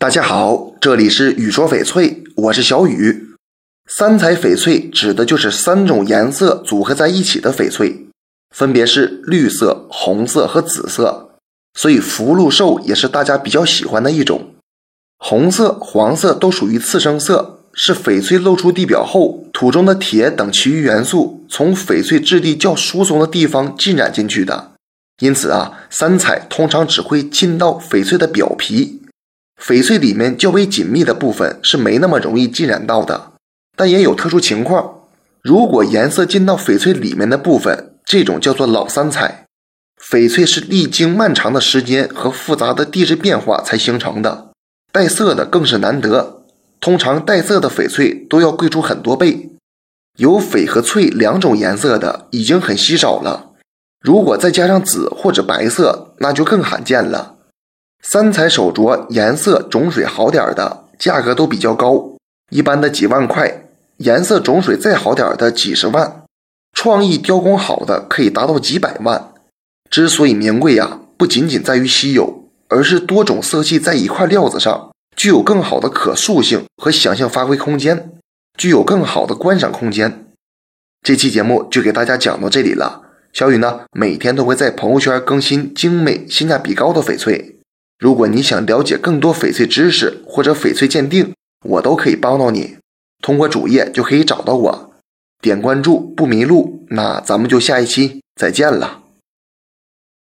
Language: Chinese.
大家好，这里是雨说翡翠，我是小雨。三彩翡翠指的就是三种颜色组合在一起的翡翠，分别是绿色、红色和紫色。所以福禄寿也是大家比较喜欢的一种。红色、黄色都属于次生色，是翡翠露出地表后，土中的铁等其余元素从翡翠质地较疏松的地方浸染进去的。因此啊，三彩通常只会浸到翡翠的表皮。翡翠里面较为紧密的部分是没那么容易浸染到的，但也有特殊情况。如果颜色进到翡翠里面的部分，这种叫做老三彩。翡翠是历经漫长的时间和复杂的地质变化才形成的，带色的更是难得。通常带色的翡翠都要贵出很多倍，有翡和翠两种颜色的已经很稀少了，如果再加上紫或者白色，那就更罕见了。三彩手镯颜色种水好点的，价格都比较高，一般的几万块；颜色种水再好点的几十万，创意雕工好的可以达到几百万。之所以名贵呀，不仅仅在于稀有，而是多种色系在一块料子上，具有更好的可塑性和想象发挥空间，具有更好的观赏空间。这期节目就给大家讲到这里了。小雨呢，每天都会在朋友圈更新精美、性价比高的翡翠。如果你想了解更多翡翠知识或者翡翠鉴定，我都可以帮到你。通过主页就可以找到我，点关注不迷路。那咱们就下一期再见了。